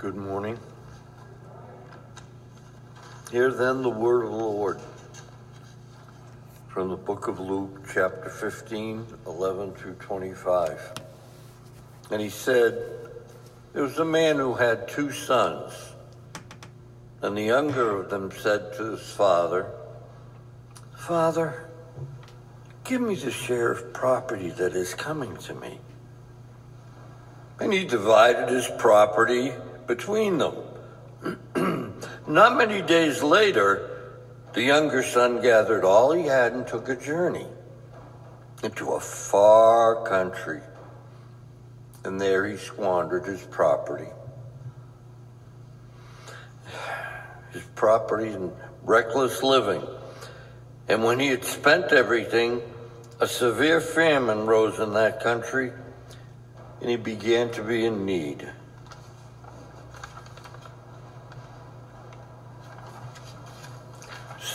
Good morning. Hear then the word of the Lord from the book of Luke, chapter 15, 11 through 25. And he said, There was a man who had two sons, and the younger of them said to his father, Father, give me the share of property that is coming to me. And he divided his property between them. Not many days later, the younger son gathered all he had and took a journey into a far country. And there he squandered his property. His property in reckless living. And when he had spent everything, a severe famine rose in that country, and he began to be in need.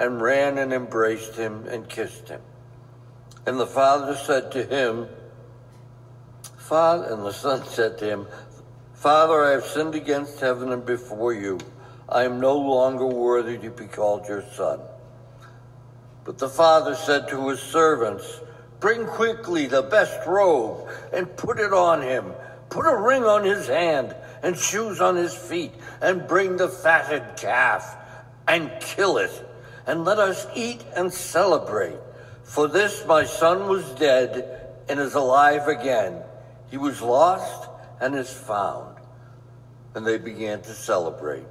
and ran and embraced him and kissed him. And the father said to him, Father, and the son said to him, Father, I have sinned against heaven and before you. I am no longer worthy to be called your son. But the father said to his servants, Bring quickly the best robe and put it on him. Put a ring on his hand and shoes on his feet, and bring the fatted calf and kill it and let us eat and celebrate. For this my son was dead and is alive again. He was lost and is found. And they began to celebrate.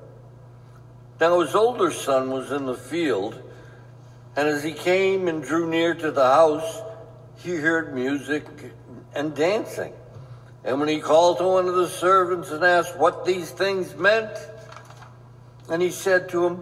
Now his older son was in the field, and as he came and drew near to the house, he heard music and dancing. And when he called to one of the servants and asked what these things meant, and he said to him,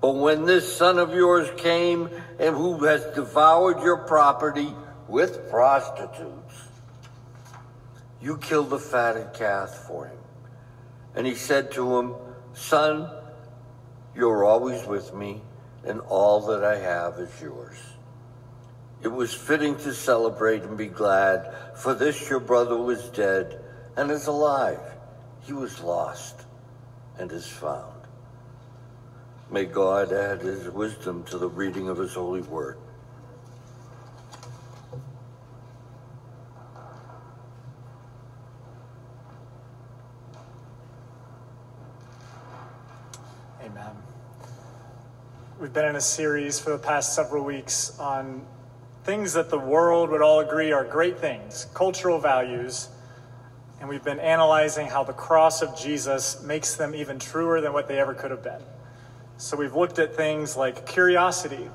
But when this son of yours came and who has devoured your property with prostitutes, you killed the fatted calf for him. And he said to him, Son, you're always with me, and all that I have is yours. It was fitting to celebrate and be glad, for this your brother was dead and is alive. He was lost and is found. May God add his wisdom to the reading of his holy word. Amen. We've been in a series for the past several weeks on things that the world would all agree are great things, cultural values, and we've been analyzing how the cross of Jesus makes them even truer than what they ever could have been. So we've looked at things like curiosity,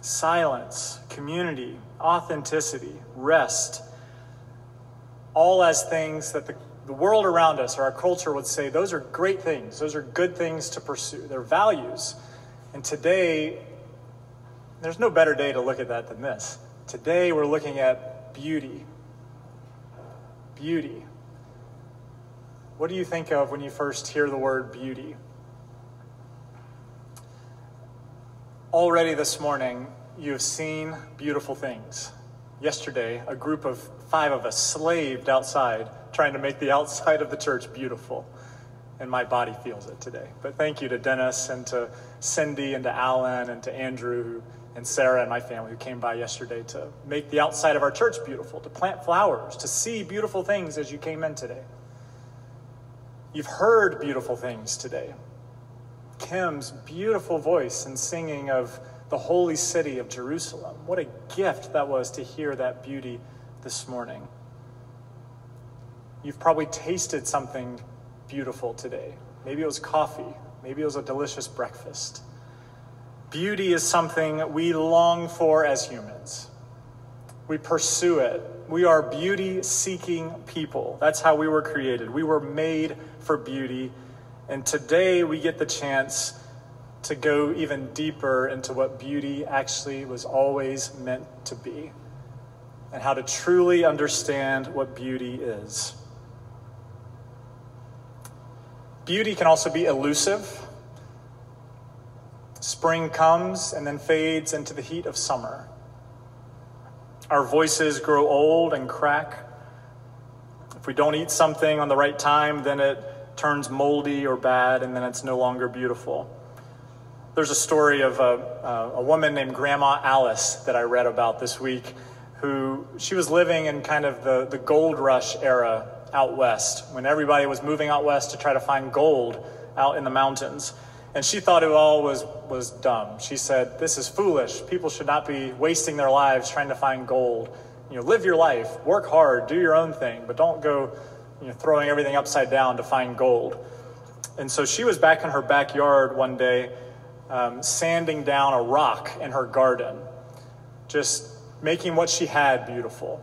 silence, community, authenticity, rest, all as things that the, the world around us or our culture would say those are great things. Those are good things to pursue. They're values. And today, there's no better day to look at that than this. Today, we're looking at beauty. Beauty. What do you think of when you first hear the word beauty? Already this morning, you have seen beautiful things. Yesterday, a group of five of us slaved outside trying to make the outside of the church beautiful. And my body feels it today. But thank you to Dennis and to Cindy and to Alan and to Andrew and Sarah and my family who came by yesterday to make the outside of our church beautiful, to plant flowers, to see beautiful things as you came in today. You've heard beautiful things today. Kim's beautiful voice and singing of the holy city of Jerusalem. What a gift that was to hear that beauty this morning. You've probably tasted something beautiful today. Maybe it was coffee, maybe it was a delicious breakfast. Beauty is something we long for as humans. We pursue it. We are beauty seeking people. That's how we were created. We were made for beauty. And today we get the chance to go even deeper into what beauty actually was always meant to be and how to truly understand what beauty is. Beauty can also be elusive. Spring comes and then fades into the heat of summer. Our voices grow old and crack. If we don't eat something on the right time, then it turns moldy or bad, and then it's no longer beautiful. There's a story of a, uh, a woman named Grandma Alice that I read about this week, who she was living in kind of the, the gold rush era out west, when everybody was moving out west to try to find gold out in the mountains. And she thought it all was, was dumb. She said, This is foolish. People should not be wasting their lives trying to find gold. You know, live your life, work hard, do your own thing, but don't go you know, throwing everything upside down to find gold. And so she was back in her backyard one day, um, sanding down a rock in her garden, just making what she had beautiful.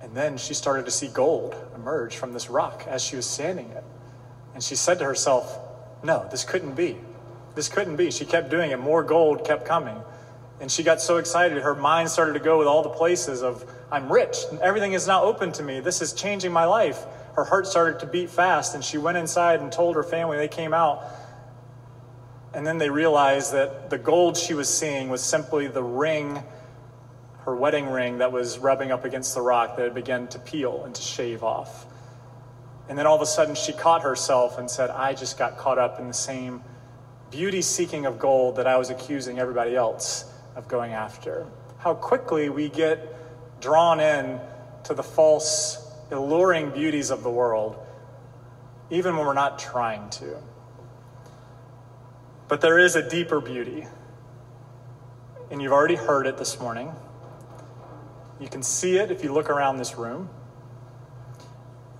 And then she started to see gold emerge from this rock as she was sanding it. And she said to herself, no, this couldn't be. This couldn't be. She kept doing it. More gold kept coming. And she got so excited. Her mind started to go with all the places of, I'm rich. Everything is now open to me. This is changing my life. Her heart started to beat fast. And she went inside and told her family. They came out. And then they realized that the gold she was seeing was simply the ring, her wedding ring, that was rubbing up against the rock that had begun to peel and to shave off. And then all of a sudden she caught herself and said, I just got caught up in the same beauty seeking of gold that I was accusing everybody else of going after. How quickly we get drawn in to the false, alluring beauties of the world, even when we're not trying to. But there is a deeper beauty. And you've already heard it this morning. You can see it if you look around this room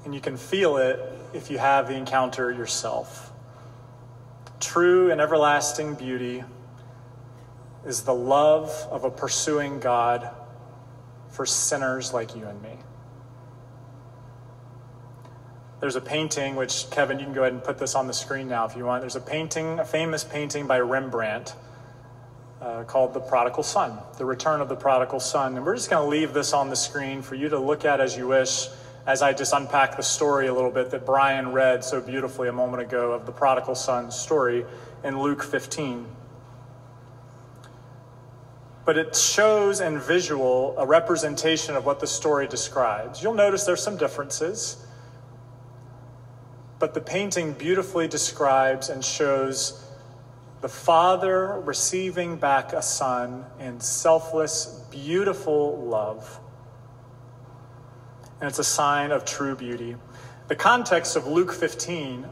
and you can feel it if you have the encounter yourself. True and everlasting beauty is the love of a pursuing God for sinners like you and me. There's a painting, which, Kevin, you can go ahead and put this on the screen now if you want. There's a painting, a famous painting by Rembrandt uh, called The Prodigal Son, The Return of the Prodigal Son. And we're just going to leave this on the screen for you to look at as you wish as I just unpack the story a little bit that Brian read so beautifully a moment ago of the prodigal son story in Luke 15. But it shows in visual a representation of what the story describes. You'll notice there's some differences, but the painting beautifully describes and shows the father receiving back a son in selfless, beautiful love and it's a sign of true beauty. The context of Luke 15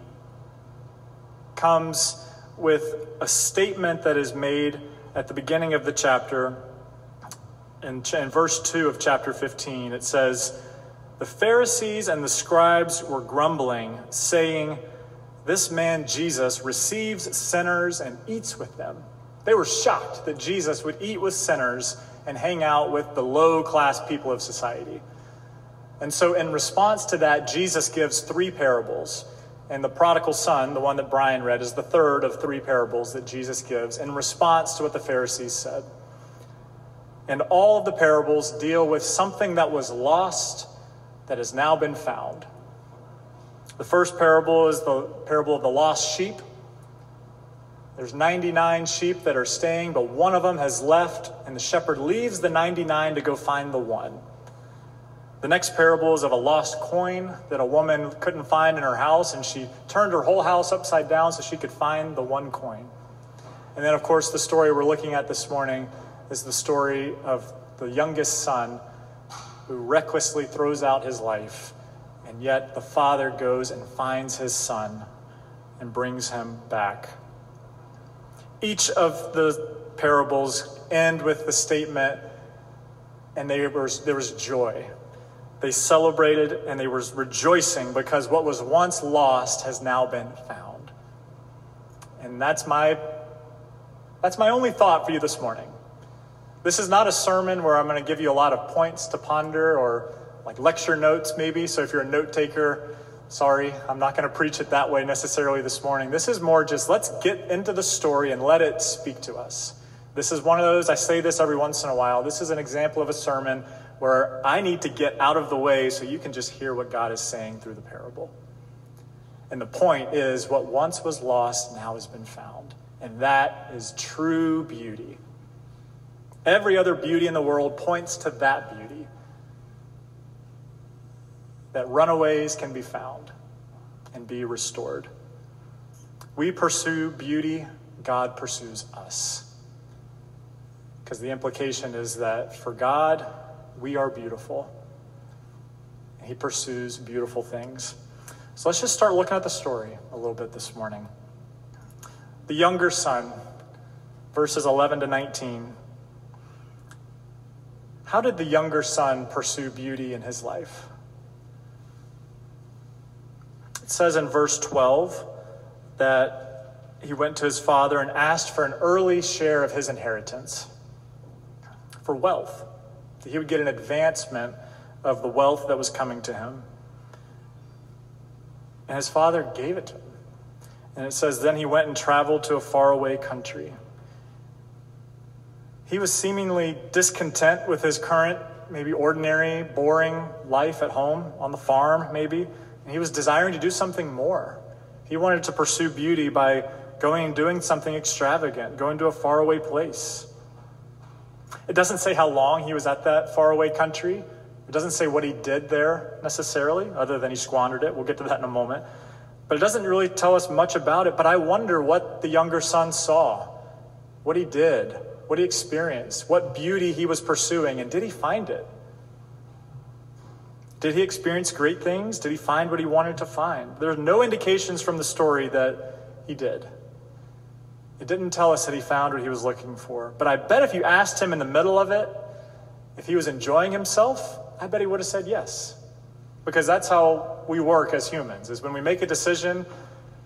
comes with a statement that is made at the beginning of the chapter. In, in verse 2 of chapter 15, it says, The Pharisees and the scribes were grumbling, saying, This man Jesus receives sinners and eats with them. They were shocked that Jesus would eat with sinners and hang out with the low class people of society. And so, in response to that, Jesus gives three parables. And the prodigal son, the one that Brian read, is the third of three parables that Jesus gives in response to what the Pharisees said. And all of the parables deal with something that was lost that has now been found. The first parable is the parable of the lost sheep. There's 99 sheep that are staying, but one of them has left, and the shepherd leaves the 99 to go find the one. The next parable is of a lost coin that a woman couldn't find in her house, and she turned her whole house upside down so she could find the one coin. And then, of course, the story we're looking at this morning is the story of the youngest son who recklessly throws out his life, and yet the father goes and finds his son and brings him back. Each of the parables end with the statement, and there was, there was joy. They celebrated and they were rejoicing because what was once lost has now been found. And that's my, that's my only thought for you this morning. This is not a sermon where I'm going to give you a lot of points to ponder or like lecture notes, maybe. So if you're a note taker, sorry, I'm not going to preach it that way necessarily this morning. This is more just let's get into the story and let it speak to us. This is one of those, I say this every once in a while. This is an example of a sermon where I need to get out of the way so you can just hear what God is saying through the parable. And the point is, what once was lost now has been found. And that is true beauty. Every other beauty in the world points to that beauty. That runaways can be found and be restored. We pursue beauty, God pursues us. Because the implication is that for God, we are beautiful. He pursues beautiful things. So let's just start looking at the story a little bit this morning. The younger son, verses 11 to 19. How did the younger son pursue beauty in his life? It says in verse 12 that he went to his father and asked for an early share of his inheritance for wealth. That he would get an advancement of the wealth that was coming to him. And his father gave it to him. And it says, Then he went and traveled to a faraway country he was seemingly discontent with his current, maybe ordinary, boring life at home, on the farm, maybe. And he was desiring to do something more. He wanted to pursue beauty by going and doing something extravagant, going to a faraway place. It doesn't say how long he was at that faraway country. It doesn't say what he did there necessarily, other than he squandered it. We'll get to that in a moment. But it doesn't really tell us much about it. But I wonder what the younger son saw, what he did, what he experienced, what beauty he was pursuing, and did he find it? Did he experience great things? Did he find what he wanted to find? There are no indications from the story that he did. It didn't tell us that he found what he was looking for. But I bet if you asked him in the middle of it if he was enjoying himself, I bet he would have said yes. Because that's how we work as humans, is when we make a decision,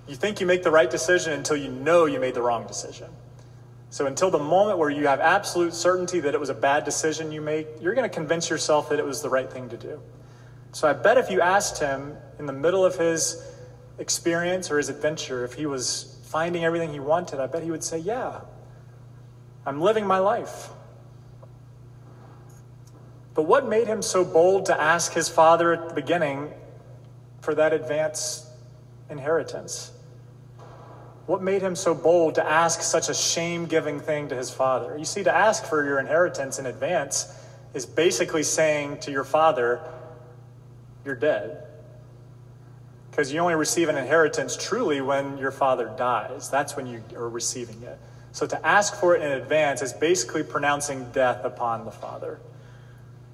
you think you make the right decision until you know you made the wrong decision. So until the moment where you have absolute certainty that it was a bad decision you make, you're going to convince yourself that it was the right thing to do. So I bet if you asked him in the middle of his experience or his adventure, if he was finding everything he wanted, I bet he would say, Yeah, I'm living my life. But what made him so bold to ask his father at the beginning for that advance inheritance? What made him so bold to ask such a shame giving thing to his father? You see, to ask for your inheritance in advance is basically saying to your father, You're dead. Because you only receive an inheritance truly when your father dies. That's when you are receiving it. So to ask for it in advance is basically pronouncing death upon the father.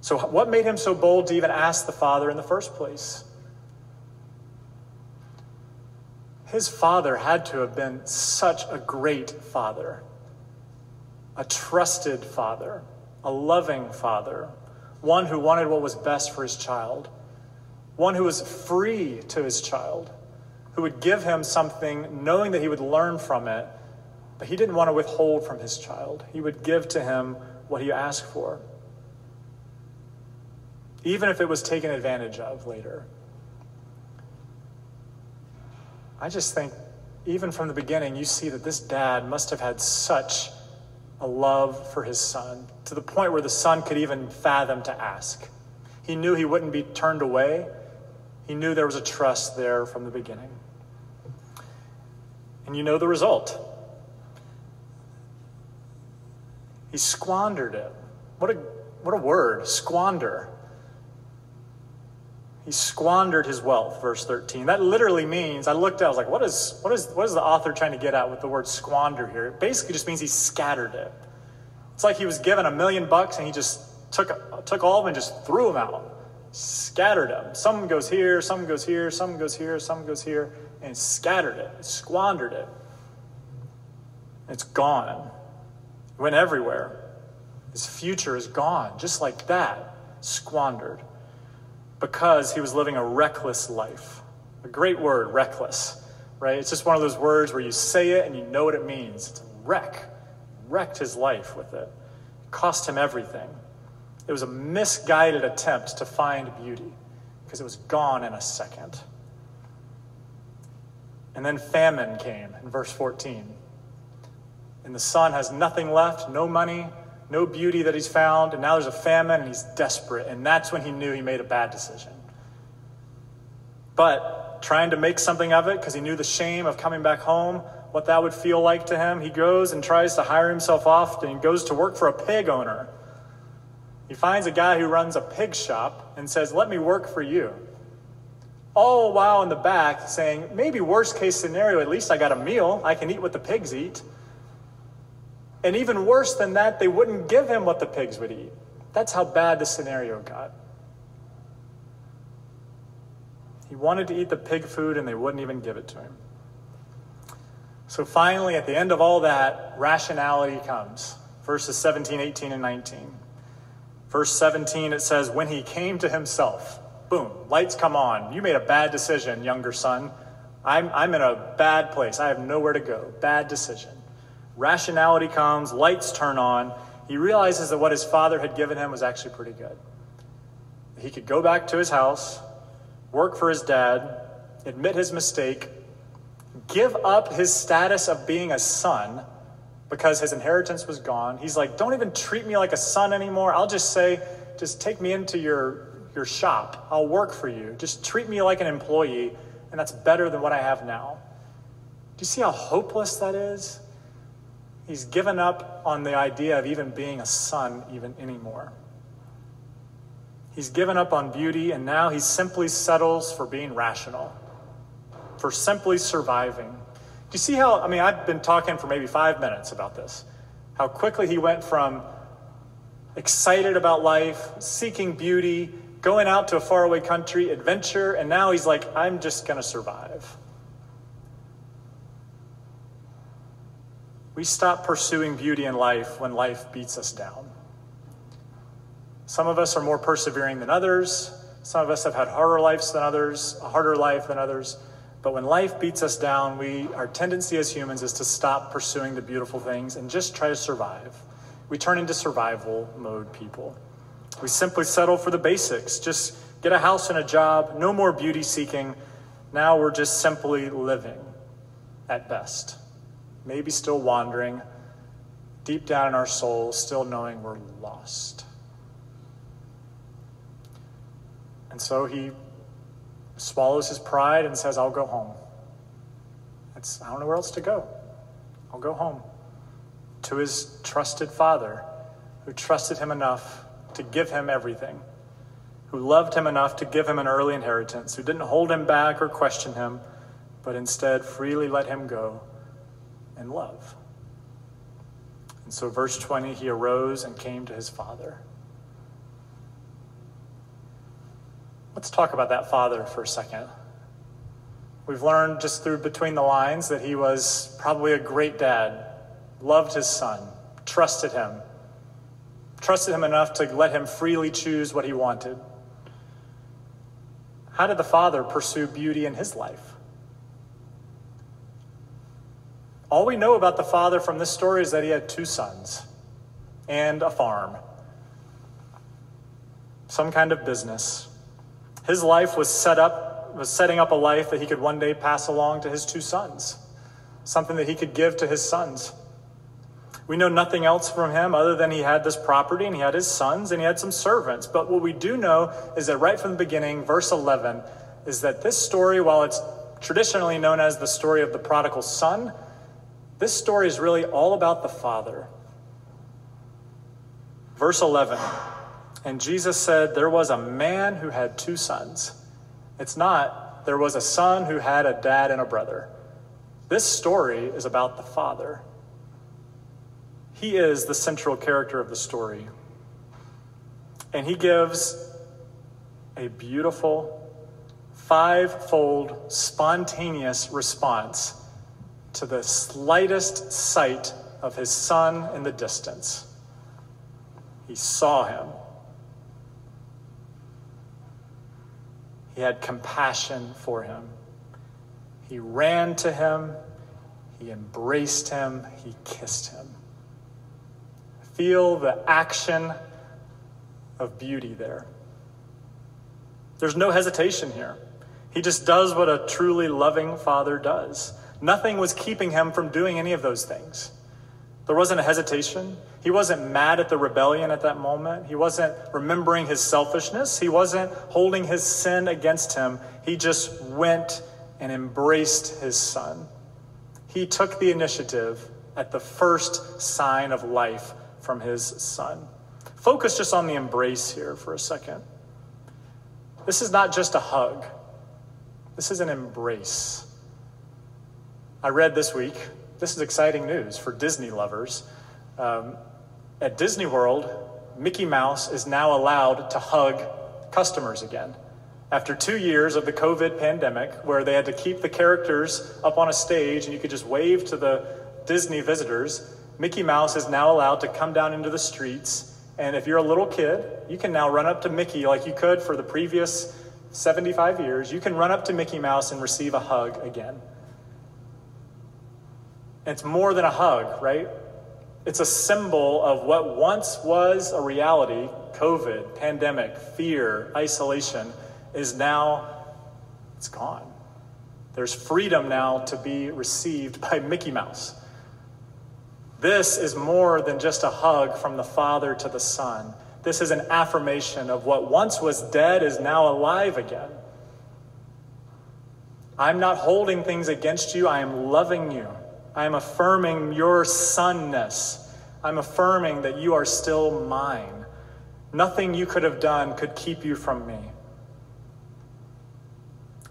So, what made him so bold to even ask the father in the first place? His father had to have been such a great father, a trusted father, a loving father, one who wanted what was best for his child, one who was free to his child, who would give him something knowing that he would learn from it, but he didn't want to withhold from his child. He would give to him what he asked for, even if it was taken advantage of later. I just think, even from the beginning, you see that this dad must have had such a love for his son to the point where the son could even fathom to ask. He knew he wouldn't be turned away, he knew there was a trust there from the beginning. And you know the result. He squandered it. What a, what a word, squander. He squandered his wealth, verse 13. That literally means, I looked at, I was like, what is, what is, what is the author trying to get at with the word squander here? It basically just means he scattered it. It's like he was given a million bucks and he just took, took all of them and just threw them out, scattered them. Some goes here, some goes here, some goes here, some goes here, and scattered it, squandered it. It's gone. It went everywhere. His future is gone, just like that, squandered because he was living a reckless life. A great word, reckless, right? It's just one of those words where you say it and you know what it means. It's wreck. Wrecked his life with it. it cost him everything. It was a misguided attempt to find beauty because it was gone in a second. And then famine came in verse 14. And the son has nothing left, no money, no beauty that he's found, and now there's a famine and he's desperate. And that's when he knew he made a bad decision. But trying to make something of it because he knew the shame of coming back home, what that would feel like to him, he goes and tries to hire himself off and goes to work for a pig owner. He finds a guy who runs a pig shop and says, Let me work for you. All while in the back saying, Maybe worst case scenario, at least I got a meal. I can eat what the pigs eat. And even worse than that, they wouldn't give him what the pigs would eat. That's how bad the scenario got. He wanted to eat the pig food and they wouldn't even give it to him. So finally, at the end of all that, rationality comes. Verses 17, 18, and 19. Verse 17, it says, When he came to himself, boom, lights come on. You made a bad decision, younger son. I'm, I'm in a bad place. I have nowhere to go. Bad decision. Rationality comes, lights turn on. He realizes that what his father had given him was actually pretty good. He could go back to his house, work for his dad, admit his mistake, give up his status of being a son because his inheritance was gone. He's like, don't even treat me like a son anymore. I'll just say, just take me into your, your shop. I'll work for you. Just treat me like an employee, and that's better than what I have now. Do you see how hopeless that is? He's given up on the idea of even being a son even anymore. He's given up on beauty and now he simply settles for being rational, for simply surviving. You see how, I mean, I've been talking for maybe five minutes about this, how quickly he went from excited about life, seeking beauty, going out to a faraway country, adventure, and now he's like, I'm just going to survive. We stop pursuing beauty in life when life beats us down. Some of us are more persevering than others. Some of us have had harder lives than others, a harder life than others. But when life beats us down, we, our tendency as humans is to stop pursuing the beautiful things and just try to survive. We turn into survival mode people. We simply settle for the basics. Just get a house and a job, no more beauty seeking. Now we're just simply living at best maybe still wandering, deep down in our souls, still knowing we're lost. And so he swallows his pride and says, I'll go home. I don't know where else to go. I'll go home to his trusted father who trusted him enough to give him everything, who loved him enough to give him an early inheritance, who didn't hold him back or question him, but instead freely let him go in love. And so, verse 20, he arose and came to his father. Let's talk about that father for a second. We've learned just through between the lines that he was probably a great dad, loved his son, trusted him, trusted him enough to let him freely choose what he wanted. How did the father pursue beauty in his life? All we know about the father from this story is that he had two sons and a farm, some kind of business. His life was set up, was setting up a life that he could one day pass along to his two sons, something that he could give to his sons. We know nothing else from him other than he had this property and he had his sons and he had some servants. But what we do know is that right from the beginning, verse 11, is that this story, while it's traditionally known as the story of the prodigal son, this story is really all about the Father. Verse 11 And Jesus said, There was a man who had two sons. It's not, there was a son who had a dad and a brother. This story is about the father. He is the central character of the story. And he gives a beautiful, five-fold, spontaneous response to the slightest sight of his son in the distance. He saw him. He had compassion for him. He ran to him. He embraced him. He kissed him. Feel the action of beauty there. There's no hesitation here. He just does what a truly loving father does. Nothing was keeping him from doing any of those things. There wasn't a hesitation. He wasn't mad at the rebellion at that moment. He wasn't remembering his selfishness. He wasn't holding his sin against him. He just went and embraced his son. He took the initiative at the first sign of life from his son. Focus just on the embrace here for a second. This is not just a hug, this is an embrace. I read this week, this is exciting news for Disney lovers. Um, at Disney World, Mickey Mouse is now allowed to hug customers again. After two years of the COVID pandemic, where they had to keep the characters up on a stage and you could just wave to the Disney visitors, Mickey Mouse is now allowed to come down into the streets. And if you're a little kid, you can now run up to Mickey like you could for the previous 75 years. You can run up to Mickey Mouse and receive a hug again. It's more than a hug, right? It's a symbol of what once was a reality COVID, pandemic, fear, isolation is now, it's gone. There's freedom now to be received by Mickey Mouse. This is more than just a hug from the Father to the Son. This is an affirmation of what once was dead is now alive again. I'm not holding things against you, I am loving you. I am affirming your sonness. I'm affirming that you are still mine. Nothing you could have done could keep you from me.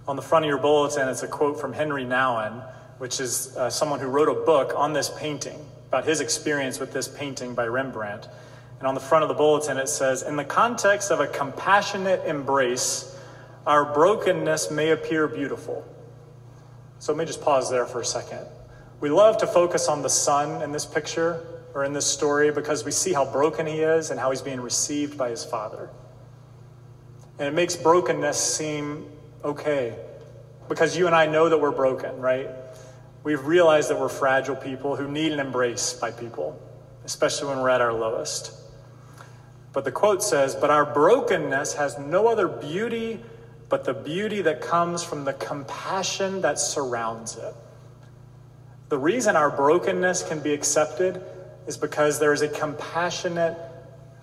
On the front of your bulletin, it's a quote from Henri Nouwen, which is uh, someone who wrote a book on this painting, about his experience with this painting by Rembrandt. And on the front of the bulletin, it says In the context of a compassionate embrace, our brokenness may appear beautiful. So let me just pause there for a second. We love to focus on the son in this picture or in this story because we see how broken he is and how he's being received by his father. And it makes brokenness seem okay because you and I know that we're broken, right? We've realized that we're fragile people who need an embrace by people, especially when we're at our lowest. But the quote says, But our brokenness has no other beauty but the beauty that comes from the compassion that surrounds it. The reason our brokenness can be accepted is because there is a compassionate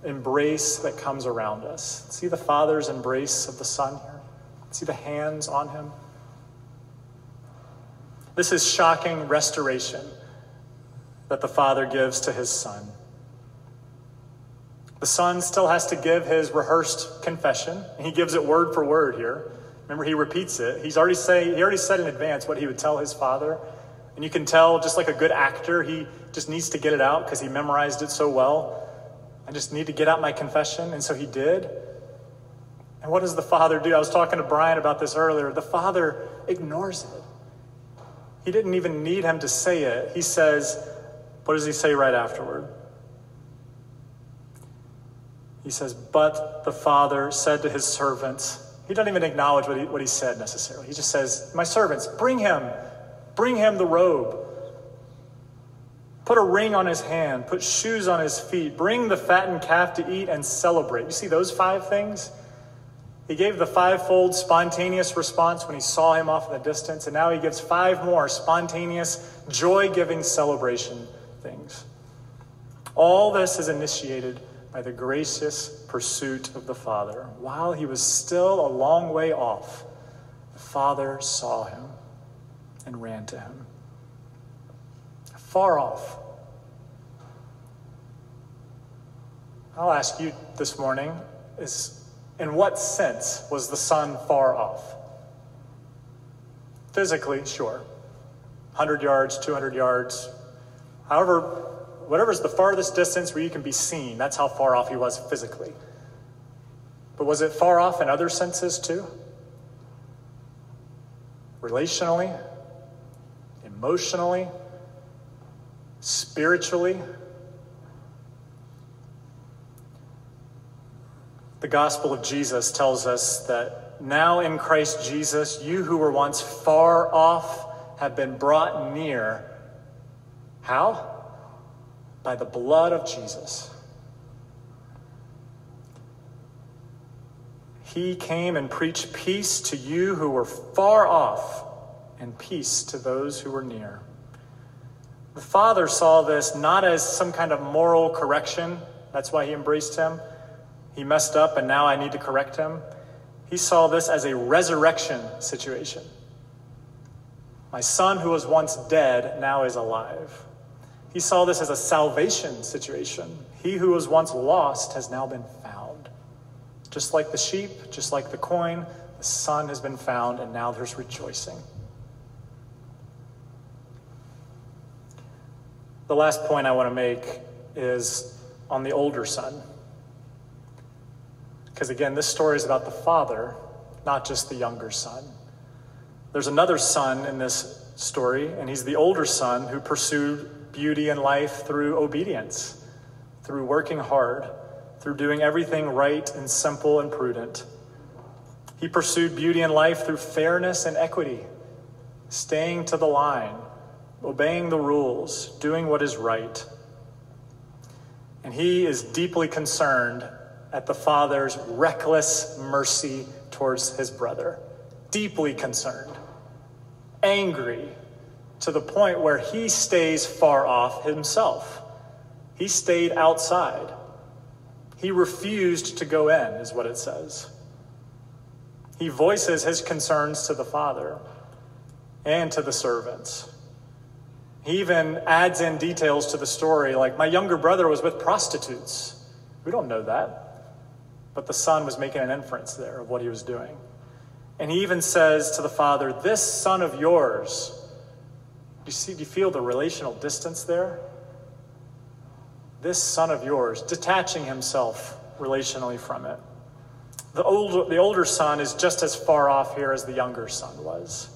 embrace that comes around us. See the Father's embrace of the Son here? See the hands on him? This is shocking restoration that the Father gives to his Son. The Son still has to give his rehearsed confession, he gives it word for word here. Remember, he repeats it. He's already say, he already said in advance what he would tell his Father. And you can tell, just like a good actor, he just needs to get it out because he memorized it so well. I just need to get out my confession. And so he did. And what does the father do? I was talking to Brian about this earlier. The father ignores it. He didn't even need him to say it. He says, what does he say right afterward? He says, But the father said to his servants, he doesn't even acknowledge what he, what he said necessarily. He just says, My servants, bring him Bring him the robe. Put a ring on his hand. Put shoes on his feet. Bring the fattened calf to eat and celebrate. You see those five things? He gave the fivefold spontaneous response when he saw him off in the distance, and now he gives five more spontaneous, joy giving celebration things. All this is initiated by the gracious pursuit of the Father. While he was still a long way off, the Father saw him and ran to him. Far off. I'll ask you this morning is in what sense was the son far off? Physically, sure. 100 yards, 200 yards. However, whatever's the farthest distance where you can be seen, that's how far off he was physically. But was it far off in other senses too? Relationally, emotionally, spiritually. The gospel of Jesus tells us that now in Christ Jesus, you who were once far off have been brought near. How? By the blood of Jesus. He came and preached peace to you who were far off and peace to those who were near. The Father saw this not as some kind of moral correction. That's why he embraced him. He messed up and now I need to correct him. He saw this as a resurrection situation. My son, who was once dead, now is alive. He saw this as a salvation situation. He who was once lost has now been found. Just like the sheep, just like the coin, the son has been found, and now there's rejoicing. The last point I want to make is on the older son. Because again, this story is about the father, not just the younger son. There's another son in this story, and he's the older son who pursued beauty in life through obedience, through working hard, through doing everything right and simple and prudent. He pursued beauty in life through fairness and equity, staying to the line, obeying the rules, doing what is right. And he is deeply concerned at the father's reckless mercy towards his brother. Deeply concerned, angry, to the point where he stays far off himself. He stayed outside. He refused to go in, is what it says. He voices his concerns to the father and to the servants. He even adds in details to the story, like, my younger brother was with prostitutes. We don't know that. But the son was making an inference there of what he was doing. And he even says to the father, This son of yours, do you see, do you feel the relational distance there? This son of yours, detaching himself relationally from it. The older, the older son is just as far off here as the younger son was.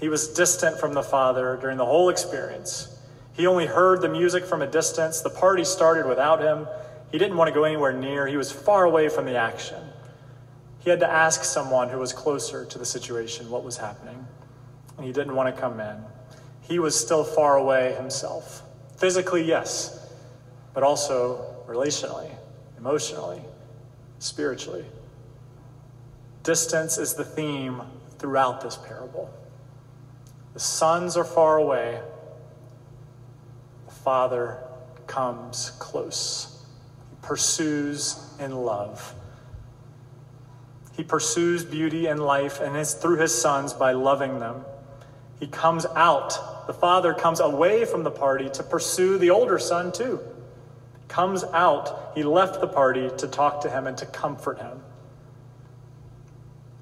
He was distant from the Father during the whole experience. He only heard the music from a distance. The party started without him. He didn't want to go anywhere near. He was far away from the action. He had to ask someone who was closer to the situation what was happening, and he didn't want to come in. He was still far away himself. Physically, yes, but also relationally, emotionally, spiritually. Distance is the theme throughout this parable. The sons are far away. The Father comes close. He pursues in love. He pursues beauty and life, and it's through his sons by loving them. He comes out. The father comes away from the party to pursue the older son, too. Comes out. He left the party to talk to him and to comfort him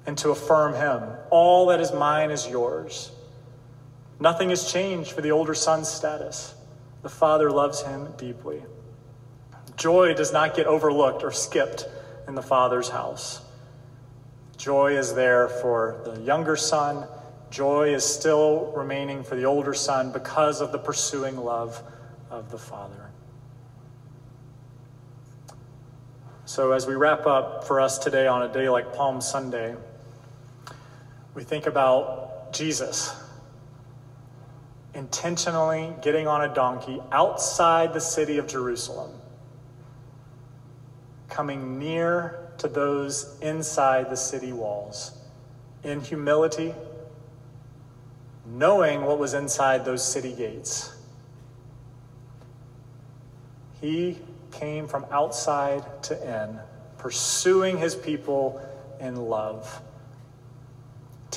and to affirm him. All that is mine is yours. Nothing has changed for the older son's status. The father loves him deeply. Joy does not get overlooked or skipped in the father's house. Joy is there for the younger son. Joy is still remaining for the older son because of the pursuing love of the father. So, as we wrap up for us today on a day like Palm Sunday, we think about Jesus intentionally getting on a donkey outside the city of Jerusalem, coming near to those inside the city walls in humility, knowing what was inside those city gates. He came from outside to in, pursuing his people in love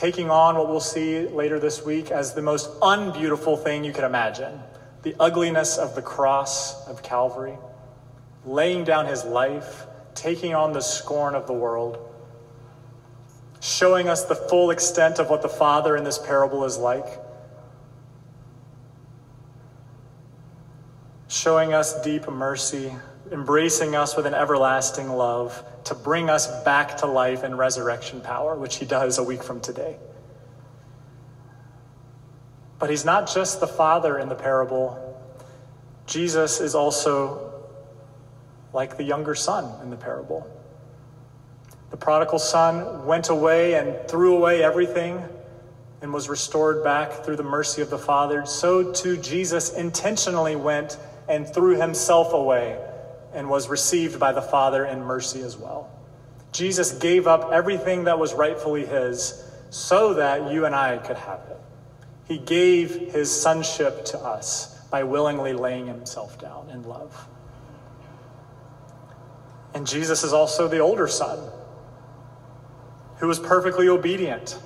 taking on what we'll see later this week as the most unbeautiful thing you could imagine. The ugliness of the cross of Calvary, laying down his life, taking on the scorn of the world, showing us the full extent of what the Father in this parable is like, showing us deep mercy, embracing us with an everlasting love to bring us back to life and resurrection power, which he does a week from today. But he's not just the Father in the parable. Jesus is also like the younger son in the parable. The prodigal son went away and threw away everything and was restored back through the mercy of the Father. So too, Jesus intentionally went and threw himself away and was received by the Father in mercy as well. Jesus gave up everything that was rightfully his so that you and I could have it. He gave his sonship to us by willingly laying himself down in love. And Jesus is also the older son who was perfectly obedient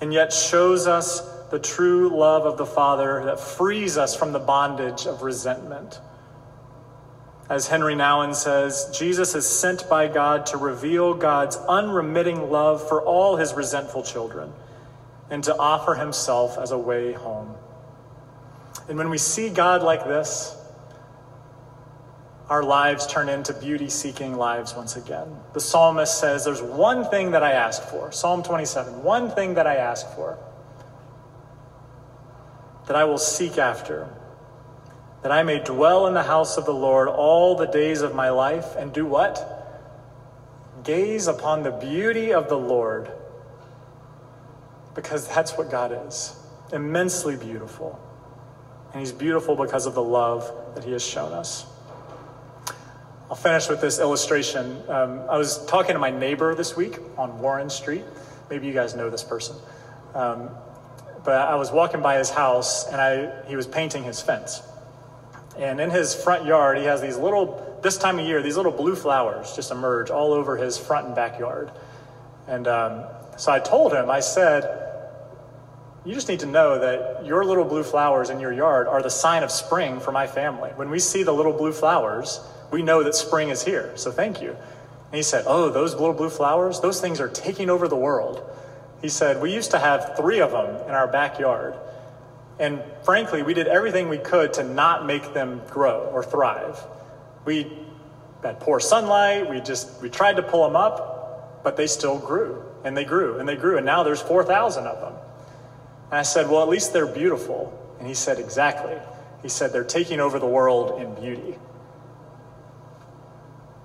and yet shows us the true love of the Father that frees us from the bondage of resentment. As Henri Nouwen says, Jesus is sent by God to reveal God's unremitting love for all his resentful children and to offer himself as a way home. And when we see God like this, our lives turn into beauty seeking lives once again. The psalmist says, There's one thing that I ask for. Psalm 27 one thing that I ask for that I will seek after, that I may dwell in the house of the Lord all the days of my life and do what? Gaze upon the beauty of the Lord because that's what God is immensely beautiful. And He's beautiful because of the love that He has shown us. I'll finish with this illustration. Um, I was talking to my neighbor this week on Warren Street. Maybe you guys know this person. Um, but I was walking by his house and I, he was painting his fence. And in his front yard, he has these little, this time of year, these little blue flowers just emerge all over his front and backyard. And um, so I told him, I said, you just need to know that your little blue flowers in your yard are the sign of spring for my family. When we see the little blue flowers, we know that spring is here. So thank you. And he said, Oh, those little blue flowers, those things are taking over the world. He said, We used to have three of them in our backyard. And frankly, we did everything we could to not make them grow or thrive. We had poor sunlight, we just we tried to pull them up, but they still grew and they grew and they grew and now there's 4,000 of them. And I said, Well, at least they're beautiful. And he said, Exactly. He said, They're taking over the world in beauty.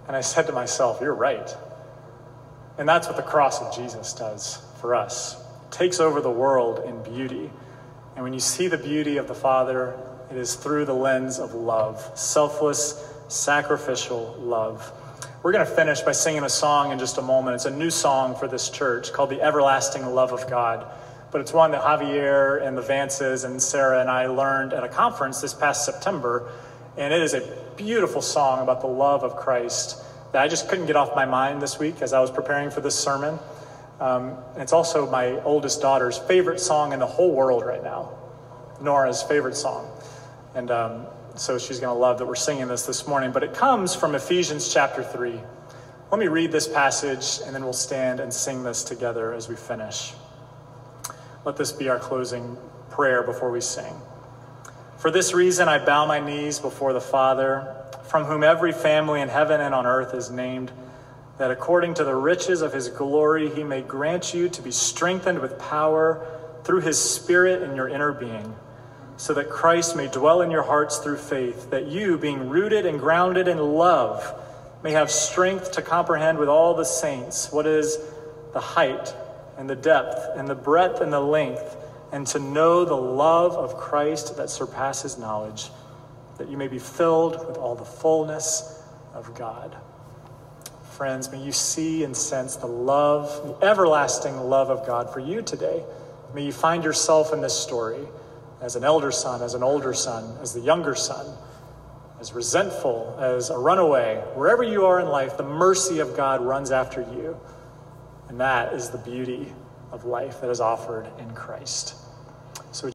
And I said to myself, You're right. And that's what the cross of Jesus does for us. It takes over the world in beauty. And when you see the beauty of the Father, it is through the lens of love, selfless, sacrificial love. We're going to finish by singing a song in just a moment. It's a new song for this church called The Everlasting Love of God but it's one that Javier and the Vances and Sarah and I learned at a conference this past September. And it is a beautiful song about the love of Christ that I just couldn't get off my mind this week as I was preparing for this sermon. Um, it's also my oldest daughter's favorite song in the whole world right now, Nora's favorite song. And um, so she's going to love that we're singing this this morning. But it comes from Ephesians chapter 3. Let me read this passage and then we'll stand and sing this together as we finish. Let this be our closing prayer before we sing. For this reason, I bow my knees before the Father, from whom every family in heaven and on earth is named, that according to the riches of his glory, he may grant you to be strengthened with power through his Spirit in your inner being, so that Christ may dwell in your hearts through faith, that you, being rooted and grounded in love, may have strength to comprehend with all the saints what is the height and the depth and the breadth and the length, and to know the love of Christ that surpasses knowledge, that you may be filled with all the fullness of God. Friends, may you see and sense the love, the everlasting love of God for you today. May you find yourself in this story as an elder son, as an older son, as the younger son, as resentful, as a runaway. Wherever you are in life, the mercy of God runs after you. And that is the beauty of life that is offered in Christ.